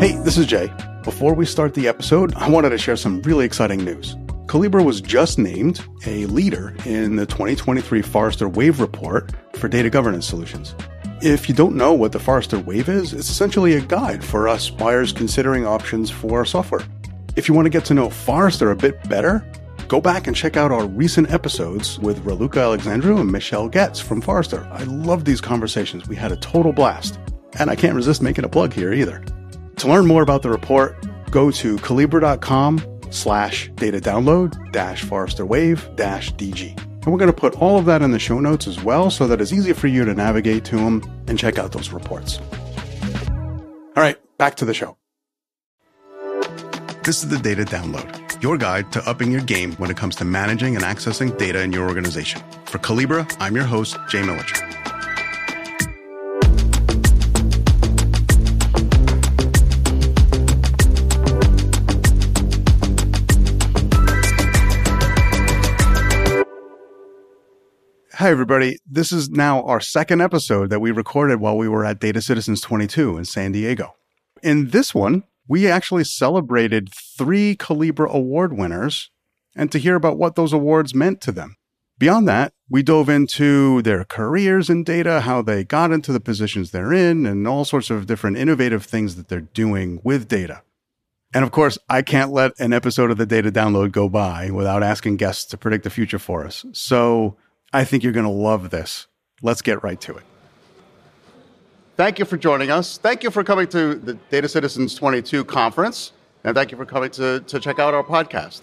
Hey, this is Jay. Before we start the episode, I wanted to share some really exciting news. Collibra was just named a leader in the 2023 Forrester Wave report for data governance solutions. If you don't know what the Forrester Wave is, it's essentially a guide for us buyers considering options for software. If you want to get to know Forrester a bit better, go back and check out our recent episodes with Raluca Alexandru and Michelle Goetz from Forrester. I love these conversations. We had a total blast. And I can't resist making a plug here either. To learn more about the report, go to collibra.com slash data download dash Forrester Wave dash DG. And we're going to put all of that in the show notes as well so that it's easy for you to navigate to them and check out those reports. All right, back to the show. This is the Data Download, your guide to upping your game when it comes to managing and accessing data in your organization. For Collibra, I'm your host, Jay Militscher. Hi, everybody. This is now our second episode that we recorded while we were at Data Citizens 22 in San Diego. In this one, we actually celebrated three Collibra Award winners and to hear about what those awards meant to them. Beyond that, we dove into their careers in data, how they got into the positions they're in, and all sorts of different innovative things that they're doing with data. And of course, I can't let an episode of the data download go by without asking guests to predict the future for us. So I think you're going to love this. Let's get right to it. Thank you for joining us. Thank you for coming to the Data Citizens 22 conference. And thank you for coming to, to check out our podcast.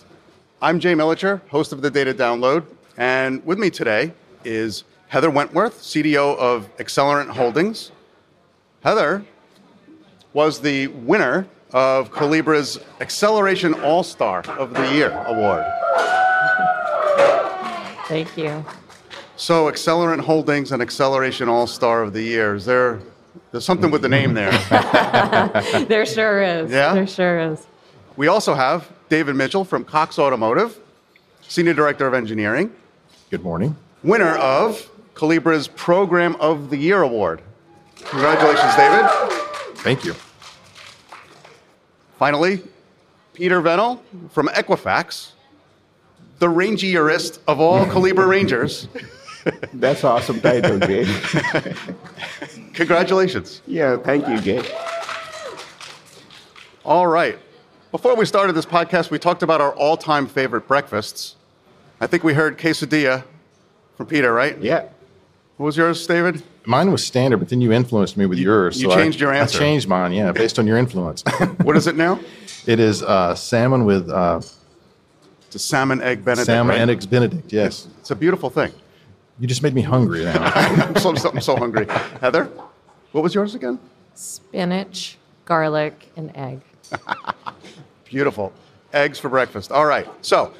I'm Jay Militscher, host of the Data Download. And with me today is Heather Wentworth, CDO of Accelerant Holdings. Heather was the winner of Collibra's Acceleration All Star of the Year award. Thank you. So, Accelerant Holdings and Acceleration All Star of the Year. Is there there's something with the name there? there sure is. Yeah? There sure is. we also have David Mitchell from Cox Automotive, Senior Director of Engineering, Good morning. winner of Collibra's Program of the Year Award. Congratulations, David. Thank you. Finally, Peter Vennel from Equifax, the rangierist of all Calibra Rangers. That's awesome title, Jay. Congratulations. yeah, thank you, Jay. All right. Before we started this podcast, we talked about our all time favorite breakfasts. I think we heard quesadilla from Peter, right? Yeah. What was yours, David? Mine was standard, but then you influenced me with yours. you I- changed your answer. I changed mine, yeah, based on your influence. What is it now? it is uh, salmon with uh, It's a salmon egg Benedict. salmon right? and eggs Benedict. Yes, It's a beautiful thing. You just made me hungry now. I'm so, so, I'm so hungry. Heather, what was yours again? Spinach, garlic, and egg. Beautiful. Eggs for breakfast. All right. So,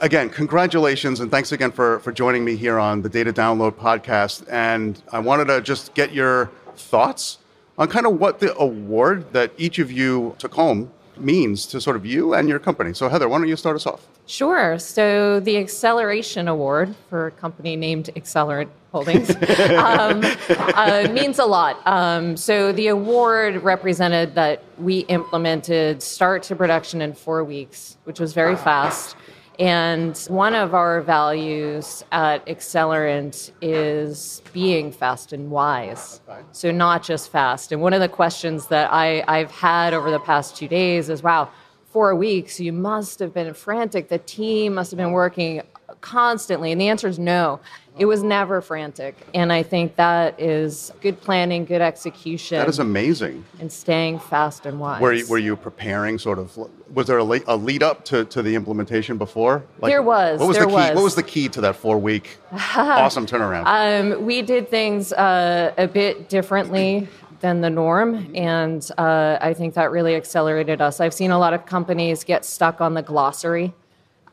again, congratulations and thanks again for, for joining me here on the Data Download podcast. And I wanted to just get your thoughts on kind of what the award that each of you took home means to sort of you and your company. So, Heather, why don't you start us off? Sure. So the Acceleration Award for a company named Accelerant Holdings um, uh, means a lot. Um, so the award represented that we implemented start to production in four weeks, which was very fast. And one of our values at Accelerant is being fast and wise. So, not just fast. And one of the questions that I, I've had over the past two days is wow, four weeks, you must have been frantic. The team must have been working constantly. And the answer is no. It was never frantic. And I think that is good planning, good execution, That is amazing. and staying fast and wise. Were you, were you preparing sort of, was there a, a lead up to, to the implementation before? There was, What was there the key? was. What was the key to that four week awesome turnaround? Um, we did things uh, a bit differently than the norm, and uh, I think that really accelerated us. I've seen a lot of companies get stuck on the glossary,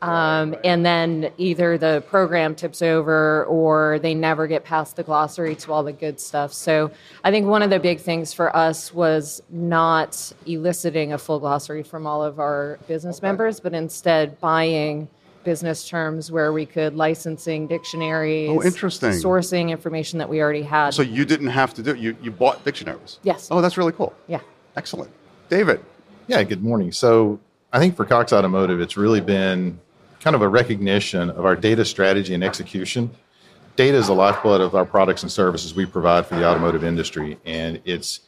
um, and then either the program tips over or they never get past the glossary to all the good stuff. So I think one of the big things for us was not eliciting a full glossary from all of our business members, but instead buying business terms where we could licensing dictionaries Oh, interesting. sourcing information that we already had So you didn't have to do it. You, you bought dictionaries. Yes. Oh, that's really cool. yeah Excellent. David. Yeah, good morning. So I think for Cox Automotive, it's really been kind of a recognition of our data strategy and execution. Data is the lifeblood of our products and services we provide for the automotive industry, and it's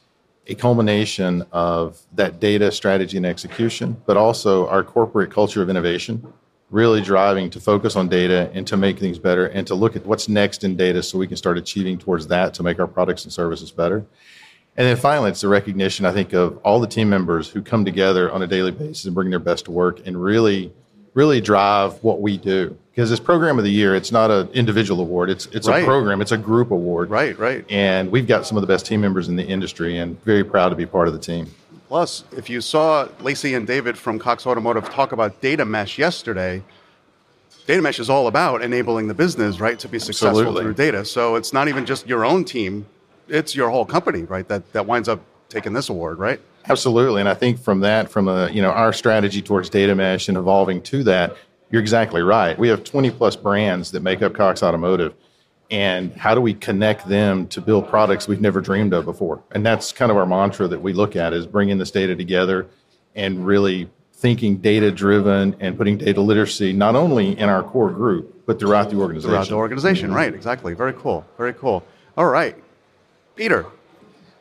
a culmination of that data strategy and execution, but also our corporate culture of innovation, really driving to focus on data and to make things better and to look at what's next in data so we can start achieving towards that to make our products and services better. And then finally, it's the recognition, I think, of all the team members who come together on a daily basis and bring their best to work and really, really drive what we do. Because this program of the year, it's not an individual award. It's it's Right. a program. It's a group award. Right, right. And we've got some of the best team members in the industry, and very proud to be part of the team. Plus, if you saw Lacey and David from Cox Automotive talk about data mesh yesterday, data mesh is all about enabling the business, right, to be successful Absolutely. through data. So it's not even just your own team, it's your whole company, right, that, that winds up taking this award, right? Absolutely, and I think from that, from a, you know our strategy towards data mesh and evolving to that, you're exactly right. We have 20 plus brands that make up Cox Automotive, and how do we connect them to build products we've never dreamed of before? And that's kind of our mantra that we look at is bringing this data together and really thinking data driven and putting data literacy not only in our core group but throughout the organization. Throughout the organization, right, exactly. Very cool, very cool. All right. Peter,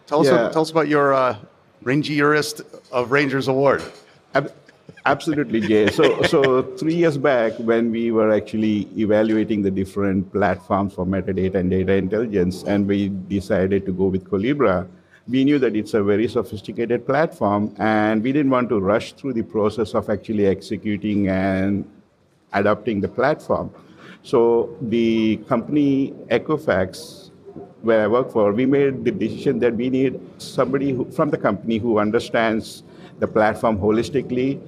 tell us, tell us about your uh, Rangierist of Rangers Award. Ab- Absolutely, Jay. So, so three years back, when we were actually evaluating the different platforms for metadata and data intelligence, and we decided to go with Collibra, we knew that it's a very sophisticated platform, and we didn't want to rush through the process of actually executing and adopting the platform. So the company Equifax, where I work for, we made the decision that we need somebody who, from the company who understands the platform holistically.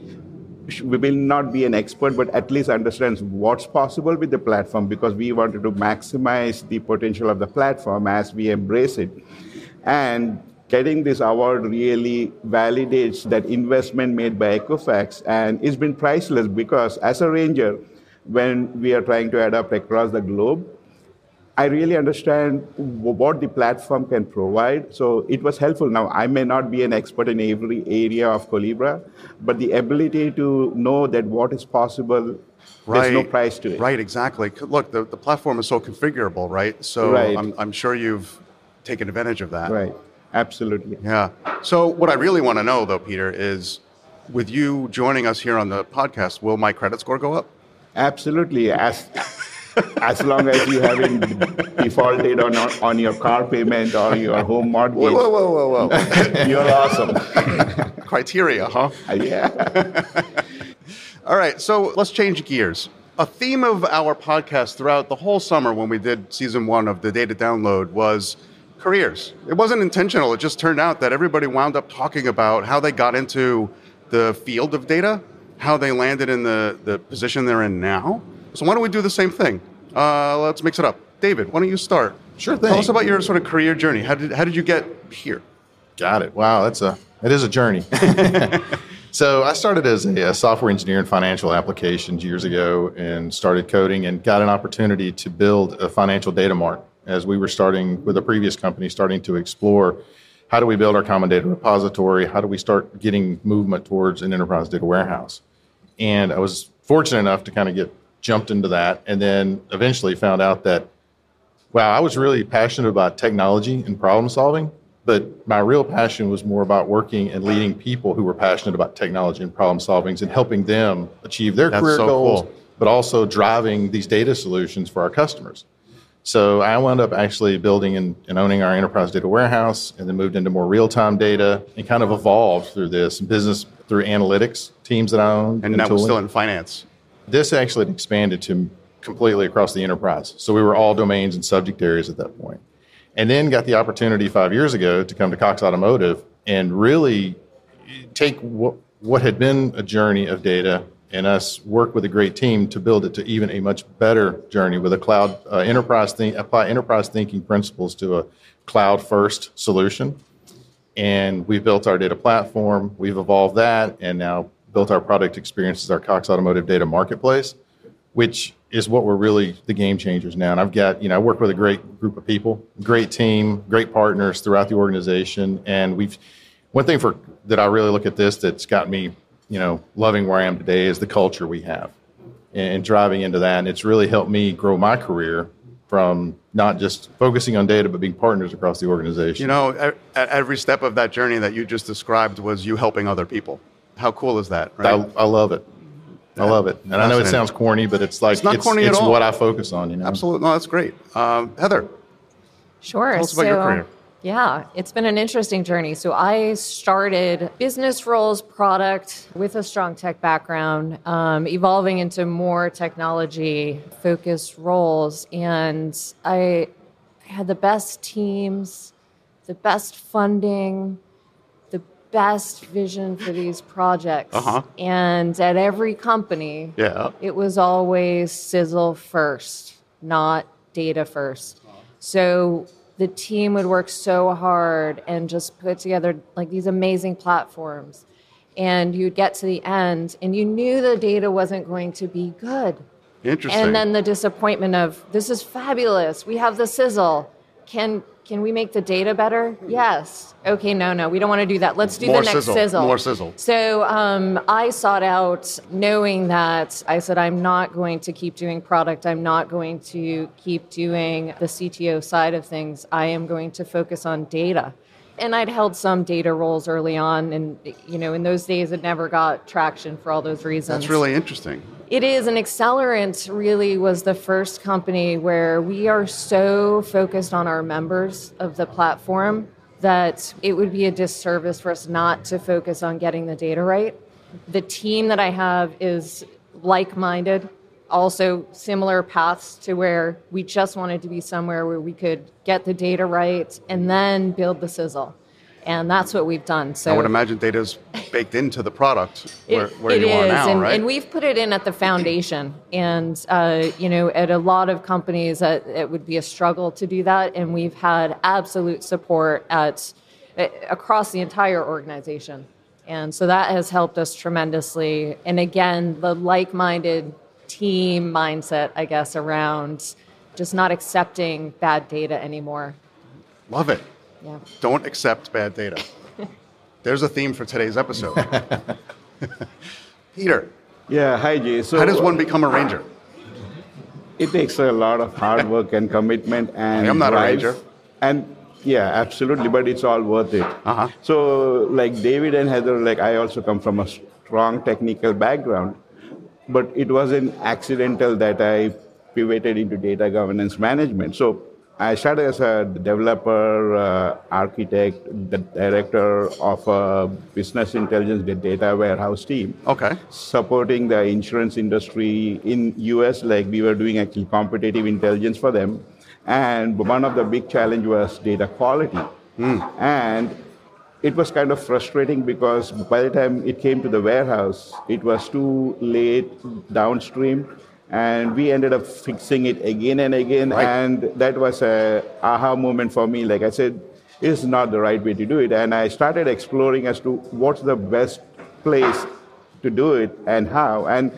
We will not be an expert, but at least understands what's possible with the platform because we wanted to maximize the potential of the platform as we embrace it. And getting this award really validates that investment made by Equifax, and it's been priceless because as a ranger, when we are trying to adapt across the globe, I really understand what the platform can provide. So it was helpful. Now, I may not be an expert in every area of Collibra, but the ability to know that what is possible, there's no price to it. Right, exactly. Look, the, the platform is so configurable, right? So Right. I'm, I'm sure you've taken advantage of that. Right. Absolutely. Yeah. So what I really want to know, though, Peter, is with you joining us here on the podcast, will my credit score go up? Absolutely. As as long as you haven't defaulted on on your car payment or your home mortgage, whoa, whoa, whoa. Whoa. You're awesome. Criteria, huh? Uh, yeah. All right, so let's change gears. A theme of our podcast throughout the whole summer when we did season one of the data download was careers. It wasn't intentional, it just turned out that everybody wound up talking about how they got into the field of data, how they landed in the, the position they're in now. So, why don't we do the same thing? Uh, let's mix it up. David, why don't you start? Sure Tell us about your sort of career journey. How did, how did you get here? Got it. Wow, that's a it is a journey. so I started as a, a software engineer in financial applications years ago, and started coding, and got an opportunity to build a financial data mart as we were starting with a previous company, starting to explore how do we build our common data repository, how do we start getting movement towards an enterprise data warehouse, and I was fortunate enough to kind of get jumped into that, and then eventually found out that Wow, I was really passionate about technology and problem solving, but my real passion was more about working and leading people who were passionate about technology and problem solving and helping them achieve their That's career so goals, cool. but also driving these data solutions for our customers. So I wound up actually building and, and owning our enterprise data warehouse and then moved into more real-time data and kind of evolved through this business through analytics teams that I owned. And now we're still in finance. This actually expanded to completely across the enterprise. So we were all domains and subject areas at that point. And then got the opportunity five years ago to come to Cox Automotive and really take what, what had been a journey of data and us work with a great team to build it to even a much better journey with a cloud uh, enterprise think, apply enterprise thinking principles to a cloud first solution and we've built our data platform. We've evolved that, and now built our product experiences, our Cox Automotive Data Marketplace, which is what we're really the game changers now. And I've got, you know, I work with a great group of people, great team, great partners throughout the organization, and we've one thing for that I really look at this that's got me, you know, loving where I am today is the culture we have, and, driving into that. And it's really helped me grow my career from not just focusing on data, but being partners across the organization. You know, every step of that journey that you just described was you helping other people. How cool is that? Right? I, I love it. I love it, and I know it sounds corny, but it's like it's not it's, corny it's at all. what I focus on. You know, Absolutely, no, that's great. Um, Heather, Sure. Tell us about your career. Yeah, it's been an interesting journey. So I started business roles, product with a strong tech background, um, evolving into more technology focused roles. And I had the best teams, the best funding, the best vision for these projects. Uh-huh. And at every company, yeah, it was always sizzle first, not data first. So the team would work so hard and just put together like these amazing platforms. And you'd get to the end and you knew the data wasn't going to be good. interesting. And then the disappointment of this is fabulous. We have the sizzle. Can can we make the data better? Yes. Okay, no, no, we don't want to do that. Let's do More the next sizzle, sizzle. more sizzle. So um, I sought out knowing that I said I'm not going to keep doing product. I'm not going to keep doing the CTO side of things. I am going to focus on data. And I'd held some data roles early on, and you know, in those days, it never got traction for all those reasons. that's really interesting. It is. And Accelerant really was the first company where we are so focused on our members of the platform that it would be a disservice for us not to focus on getting the data right. The team that I have is like minded, also similar paths to where we just wanted to be somewhere where we could get the data right and then build the sizzle. And that's what we've done. So I would imagine data is baked into the product where, it, where it you are now, and, right? and we've put it in at the foundation. And uh, you know, at a lot of companies, uh, it would be a struggle to do that. And we've had absolute support at uh, across the entire organization, and so that has helped us tremendously. And again, the like-minded team mindset, I guess, around just not accepting bad data anymore. Love it. Yeah. Don't accept bad data. There's a theme for today's episode. Peter, Yeah, hi Jay. So how does one become a ranger? It takes a lot of hard work and commitment and I'm not a ranger. And yeah, absolutely, but it's all worth it. Uh-huh. So like David and Heather, like I also come from a strong technical background, but it wasn't accidental that I pivoted into data governance management. So I started as a developer, uh, architect, the director of a business intelligence data warehouse team Okay. supporting the insurance industry in US like we were doing actually competitive intelligence for them and one of the big challenge was data quality and it was kind of frustrating because by the time it came to the warehouse it was too late downstream and we ended up fixing it again and again Right. and that was a aha moment for me like i said it's not the right way to do it and i started exploring as to what's the best place to do it and how. And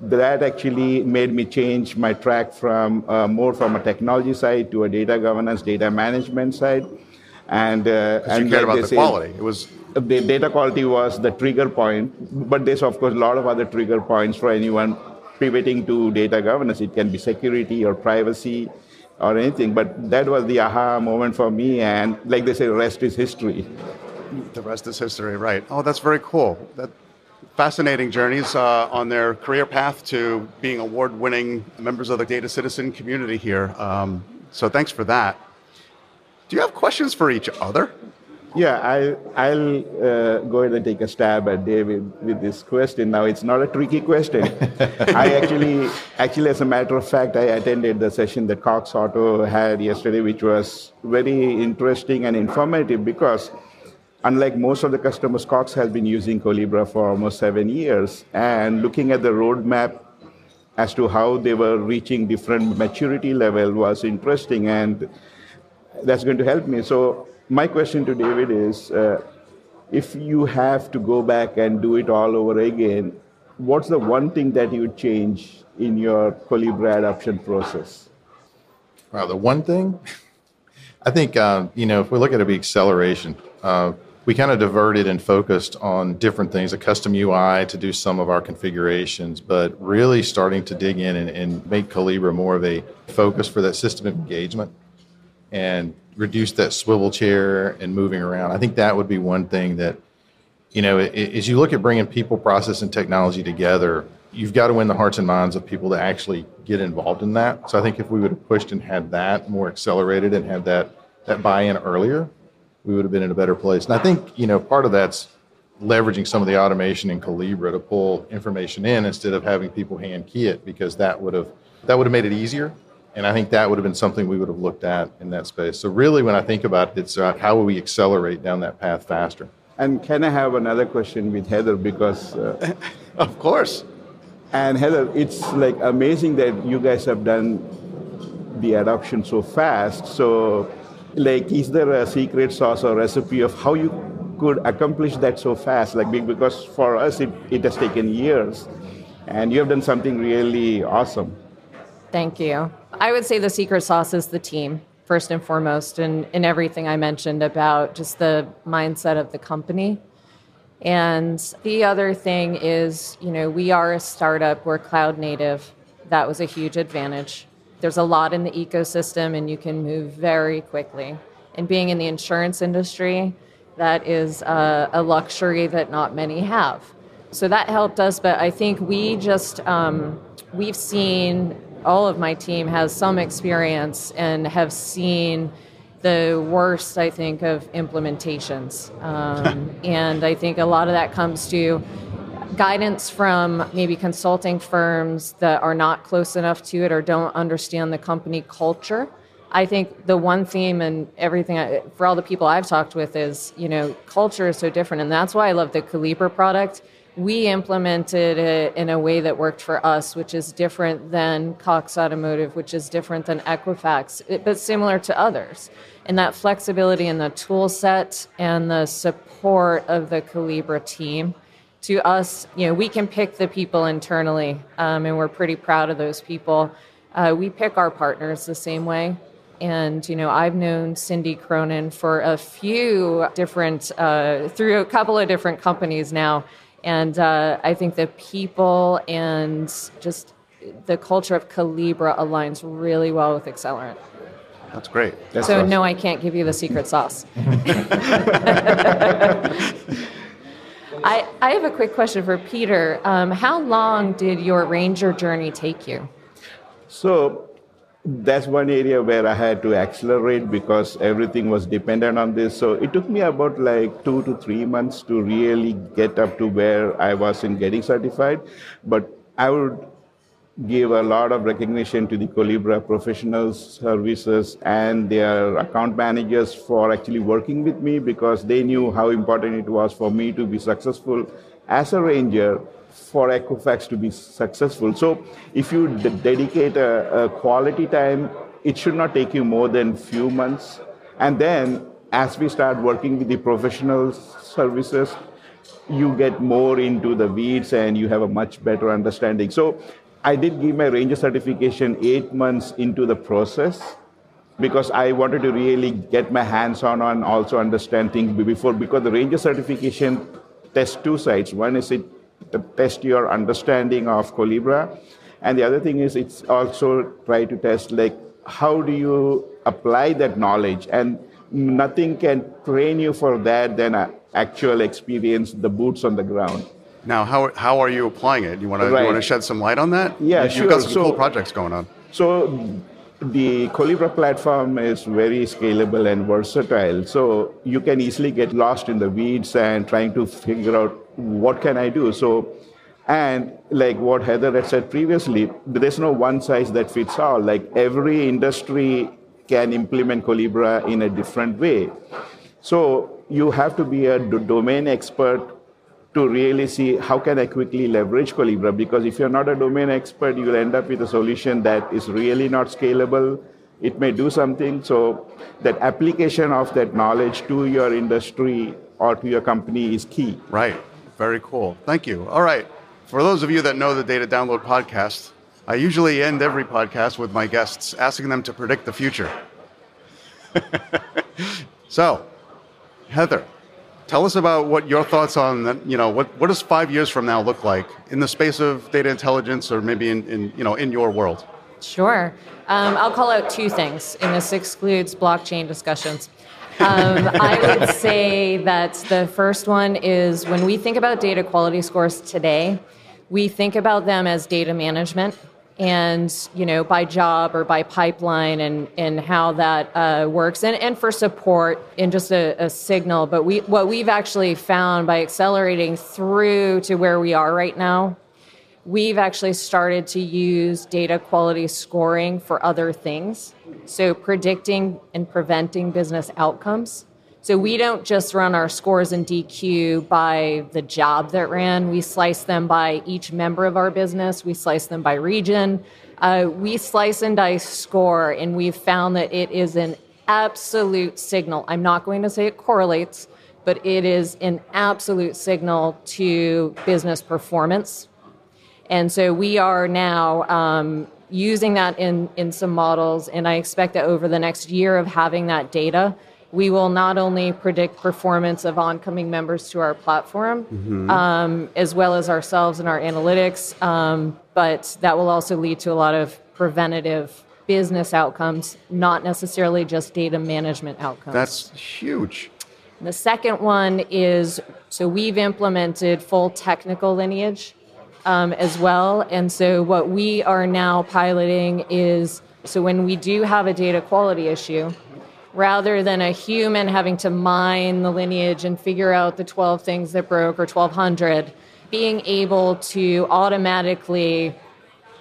that actually made me change my track from uh, more from a technology side to a data governance, data management side. And, uh, 'Cause you and cared like about they the say, quality. It was the data quality was the trigger point, but there's of course a lot of other trigger points for anyone pivoting to data governance. It can be security or privacy or anything, but that was the aha moment for me. And like they say, the rest is history. the rest is history, right? Oh, that's very cool. That fascinating journeys uh, on their career path to being award-winning members of the data citizen community here. Um, so thanks for that. Do you have questions for each other? Yeah, I, I'll uh, go ahead and take a stab at David with this question. Now, it's not a tricky question. I actually, actually, as a matter of fact, I attended the session that Cox Auto had yesterday, which was very interesting and informative because, unlike most of the customers, Cox has been using Collibra for almost seven years. And looking at the roadmap as to how they were reaching different maturity level was interesting. And that's going to help me. So my question to David is, uh, if you have to go back and do it all over again, what's the one thing that you would change in your Collibra adoption process? Wow, the one thing I think, uh, you know, if we look at it, be acceleration. Uh, we kind of diverted and focused on different things, a custom UI to do some of our configurations, but really starting to dig in and, and make Collibra more of a focus for that system of engagement and reduce that swivel chair and moving around. I think that would be one thing that, you know, as you look at bringing people, process, and technology together, you've got to win the hearts and minds of people to actually get involved in that. So I think if we would have pushed and had that more accelerated and had that that buy-in earlier, we would have been in a better place. And I think you know part of that's leveraging some of the automation in Collibra to pull information in instead of having people hand key it because that would have that would have made it easier. And I think that would have been something we would have looked at in that space. So really, when I think about it, it's about how will we accelerate down that path faster. And can I have another question with Heather because? Uh, of course. And Heather, it's like amazing that you guys have done the adoption so fast. So, like, is there a secret sauce or recipe of how you could accomplish that so fast? Like, because for us, it, it has taken years, and you have done something really awesome. Thank you. I would say the secret sauce is the team, first and foremost, and in everything I mentioned about just the mindset of the company and the other thing is, you know, we are a startup, we're cloud native. That was a huge advantage. There's a lot in the ecosystem, and you can move very quickly. And being in the insurance industry, that is a, a luxury that not many have. So that helped us, but I think we just, um, we've seen, all of my team has some experience and have seen the worst, I think, of implementations. Um, and I think a lot of that comes to guidance from maybe consulting firms that are not close enough to it or don't understand the company culture. I think the one theme and everything I, for all the people I've talked with is, you know, culture is so different. And that's why I love the Collibra product. We implemented it in a way that worked for us, which is different than Cox Automotive, which is different than Equifax, but similar to others and that flexibility in the tool set and the support of the Collibra team. To us, you know, we can pick the people internally, um, and we're pretty proud of those people. Uh, we pick our partners the same way. And, you know, I've known Cindy Cronin for a few different, uh, through a couple of different companies now. And uh, I think the people and just the culture of Collibra aligns really well with Accelerant. That's great. That's so, awesome. no, I can't give you the secret sauce. I, I have a quick question for Peter. Um, how long did your ranger journey take you? So, that's one area where I had to accelerate because everything was dependent on this. So it took me about like two to three months to really get up to where I was in getting certified. But I would give a lot of recognition to the Collibra professional services and their account managers for actually working with me because they knew how important it was for me to be successful as a ranger for Equifax to be successful. So if you d- dedicate a, a quality time, it should not take you more than few months. And then as we start working with the professional services, you get more into the weeds and you have a much better understanding. So I did give my ranger certification eight months into the process because I wanted to really get my hands on and also understand things before. Because the ranger certification tests two sides. One is it test your understanding of Collibra, and the other thing is it's also try to test like how do you apply that knowledge and nothing can train you for that than actual experience, the boots on the ground. Now, how, how are you applying it? You want to right. shed some light on that? Yeah, You've sure. got some so, cool projects going on. So the Collibra platform is very scalable and versatile. So you can easily get lost in the weeds and trying to figure out what can I do. So and like what Heather had said previously, there's no one size that fits all. Like every industry can implement Collibra in a different way. So you have to be a domain expert to really see how can I quickly leverage Collibra because if you're not a domain expert, you'll end up with a solution that is really not scalable. It may do something, so that application of that knowledge to your industry or to your company is key. Right. Very cool. Thank you. All right. For those of you that know the Data Download podcast, I usually end every podcast with my guests asking them to predict the future. so, Heather, Tell us about what your thoughts on. You know, what, what does five years from now look like in the space of data intelligence, or maybe in, in you know in your world? Sure. Um, I'll call out two things, and this excludes blockchain discussions. Um, I would say that the first one is when we think about data quality scores today, we think about them as data management and you know by job or by pipeline and and how that uh, works and and for support in just a, a, signal. But we what we've actually found by accelerating through to where we are right now we've actually started to use data quality scoring for other things so predicting and preventing business outcomes so we don't just run our scores in DQ by the job that ran. We slice them by each member of our business. We slice them by region. Uh, we slice and dice score, and we've found that it is an absolute signal. I'm not going to say it correlates, but it is an absolute signal to business performance. And so we are now um, using that in, in some models, and I expect that over the next year of having that data, we will not only predict performance of oncoming members to our platform, mm-hmm. um, as well as ourselves and our analytics, um, but that will also lead to a lot of preventative business outcomes, not necessarily just data management outcomes. That's huge. And the second one is so we've implemented full technical lineage um, as well. And so what we are now piloting is so when we do have a data quality issue, rather than a human having to mine the lineage and figure out the 12 things that broke or 1200 being able to automatically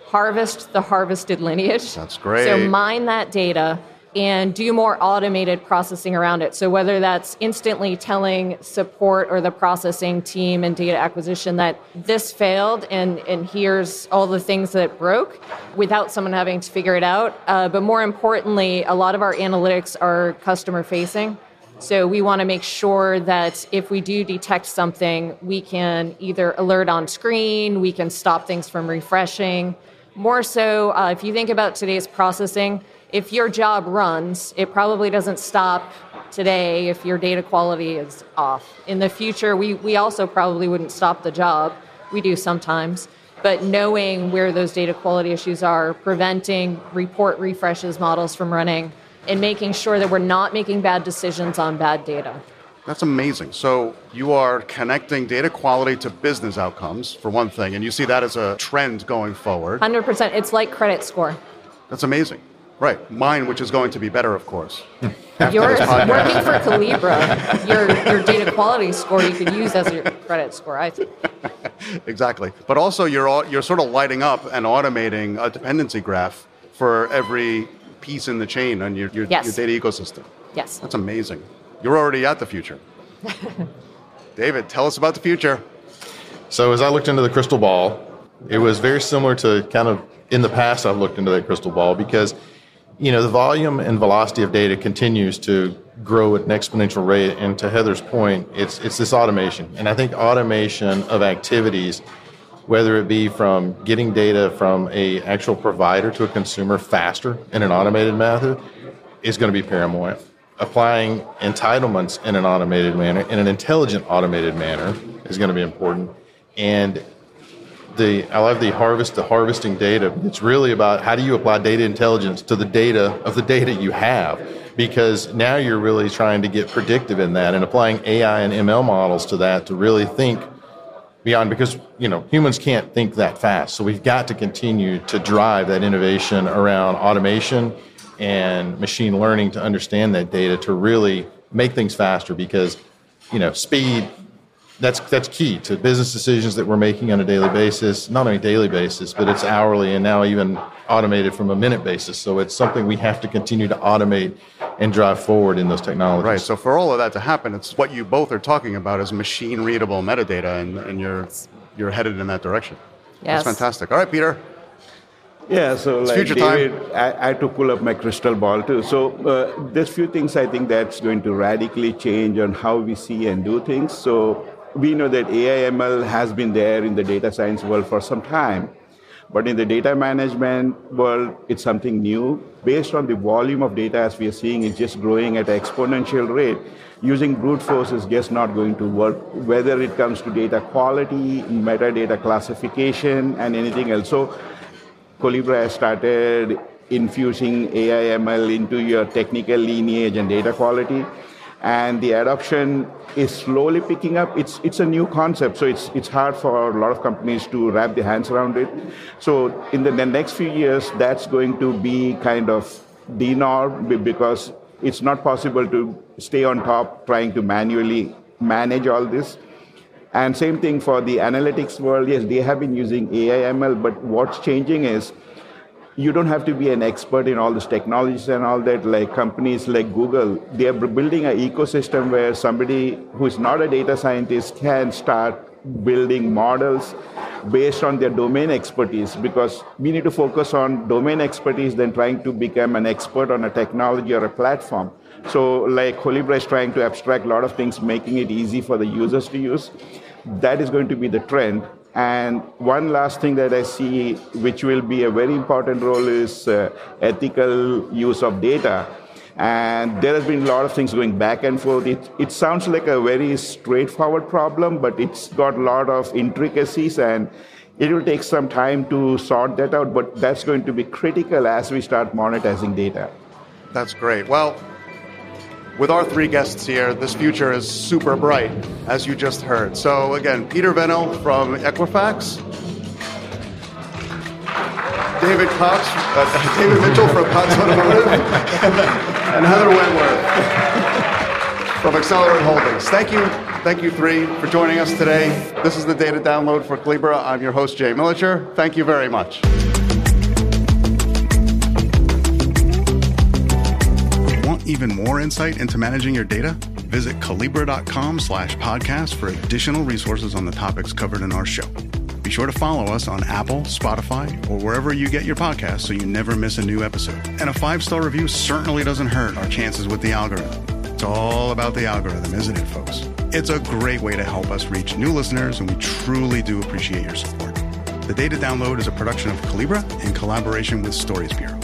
harvest the harvested lineage that's great so mine that data and do more automated processing around it. So, whether that's instantly telling support or the processing team and data acquisition that this failed and, and here's all the things that broke without someone having to figure it out. Uh, but more importantly, a lot of our analytics are customer facing. So, we want to make sure that if we do detect something, we can either alert on screen, we can stop things from refreshing. More so, uh, if you think about today's processing, if your job runs, it probably doesn't stop today if your data quality is off. In the future, we, we also probably wouldn't stop the job. We do sometimes. But knowing where those data quality issues are, preventing report refreshes models from running, and making sure that we're not making bad decisions on bad data. That's amazing. So you are connecting data quality to business outcomes, for one thing, and you see that as a trend going forward. 100%. It's like credit score. That's amazing. Right, mine, which is going to be better, of course. Yours, working for Collibra, your, your data quality score you could use as your credit score, I think. exactly. But also, you're, you're sort of lighting up and automating a dependency graph for every piece in the chain on your, your, yes. your data ecosystem. Yes. That's amazing. You're already at the future. David, tell us about the future. So, as I looked into the crystal ball, it was very similar to kind of in the past I've looked into that crystal ball because you know, the volume and velocity of data continues to grow at an exponential rate. And to Heather's point, it's it's this automation. And I think automation of activities, whether it be from getting data from a actual provider to a consumer faster in an automated method, is going to be paramount. Applying entitlements in an automated manner, in an intelligent automated manner, is going to be important. And the I love the harvest the harvesting data. It's really about how do you apply data intelligence to the data of the data you have because now you're really trying to get predictive in that and applying AI and ML models to that to really think beyond because you know humans can't think that fast. So we've got to continue to drive that innovation around automation and machine learning to understand that data to really make things faster because you know speed that's that's key to business decisions that we're making on a daily basis. Not only daily basis, but it's hourly and now even automated from a minute basis. So it's something we have to continue to automate and drive forward in those technologies. Right. So for all of that to happen, it's what you both are talking about is machine readable metadata, and, and you're you're headed in that direction. Yes. That's fantastic. All right, Peter. Yeah, so it's like David, I, I, had to pull up my crystal ball too. So uh, there's few things I think that's going to radically change on how we see and do things. So we know that AI ML has been there in the data science world for some time. But in the data management world, it's something new. Based on the volume of data as we are seeing, it's just growing at an exponential rate. Using brute force is just not going to work, whether it comes to data quality, metadata classification, and anything else. So Collibra has started infusing AI ML into your technical lineage and data quality and the adoption is slowly picking up. It's it's a new concept, so it's it's hard for a lot of companies to wrap their hands around it. So in the, the next few years, that's going to be kind of the norm because it's not possible to stay on top trying to manually manage all this. And same thing for the analytics world. Yes, they have been using AI ML, but what's changing is you don't have to be an expert in all these technologies and all that. Like companies like Google, they are building an ecosystem where somebody who is not a data scientist can start building models based on their domain expertise because we need to focus on domain expertise than trying to become an expert on a technology or a platform. So, like Collibra is trying to abstract a lot of things, making it easy for the users to use. That is going to be the trend. And one last thing that I see, which will be a very important role, is uh, ethical use of data. And there has been a lot of things going back and forth. It, it sounds like a very straightforward problem, but it's got a lot of intricacies and it will take some time to sort that out, but that's going to be critical as we start monetizing data. That's great. Well, with our three guests here, this future is super bright, as you just heard. So, again, Peter Vennel from Equifax, David Cox, uh, David Mitchell from Cox Automotive, and Heather Wentworth from Accelerate Holdings. Thank you, thank you three for joining us today. This is the data download for Collibra. I'm your host, Jay Militscher. Thank you very much. Even more insight into managing your data? Visit Collibra.com slash podcast for additional resources on the topics covered in our show. Be sure to follow us on Apple, Spotify, or wherever you get your podcasts so you never miss a new episode. And a five star review certainly doesn't hurt our chances with the algorithm. It's all about the algorithm, isn't it, folks? It's a great way to help us reach new listeners, and we truly do appreciate your support. The Data Download is a production of Collibra in collaboration with Stories Bureau.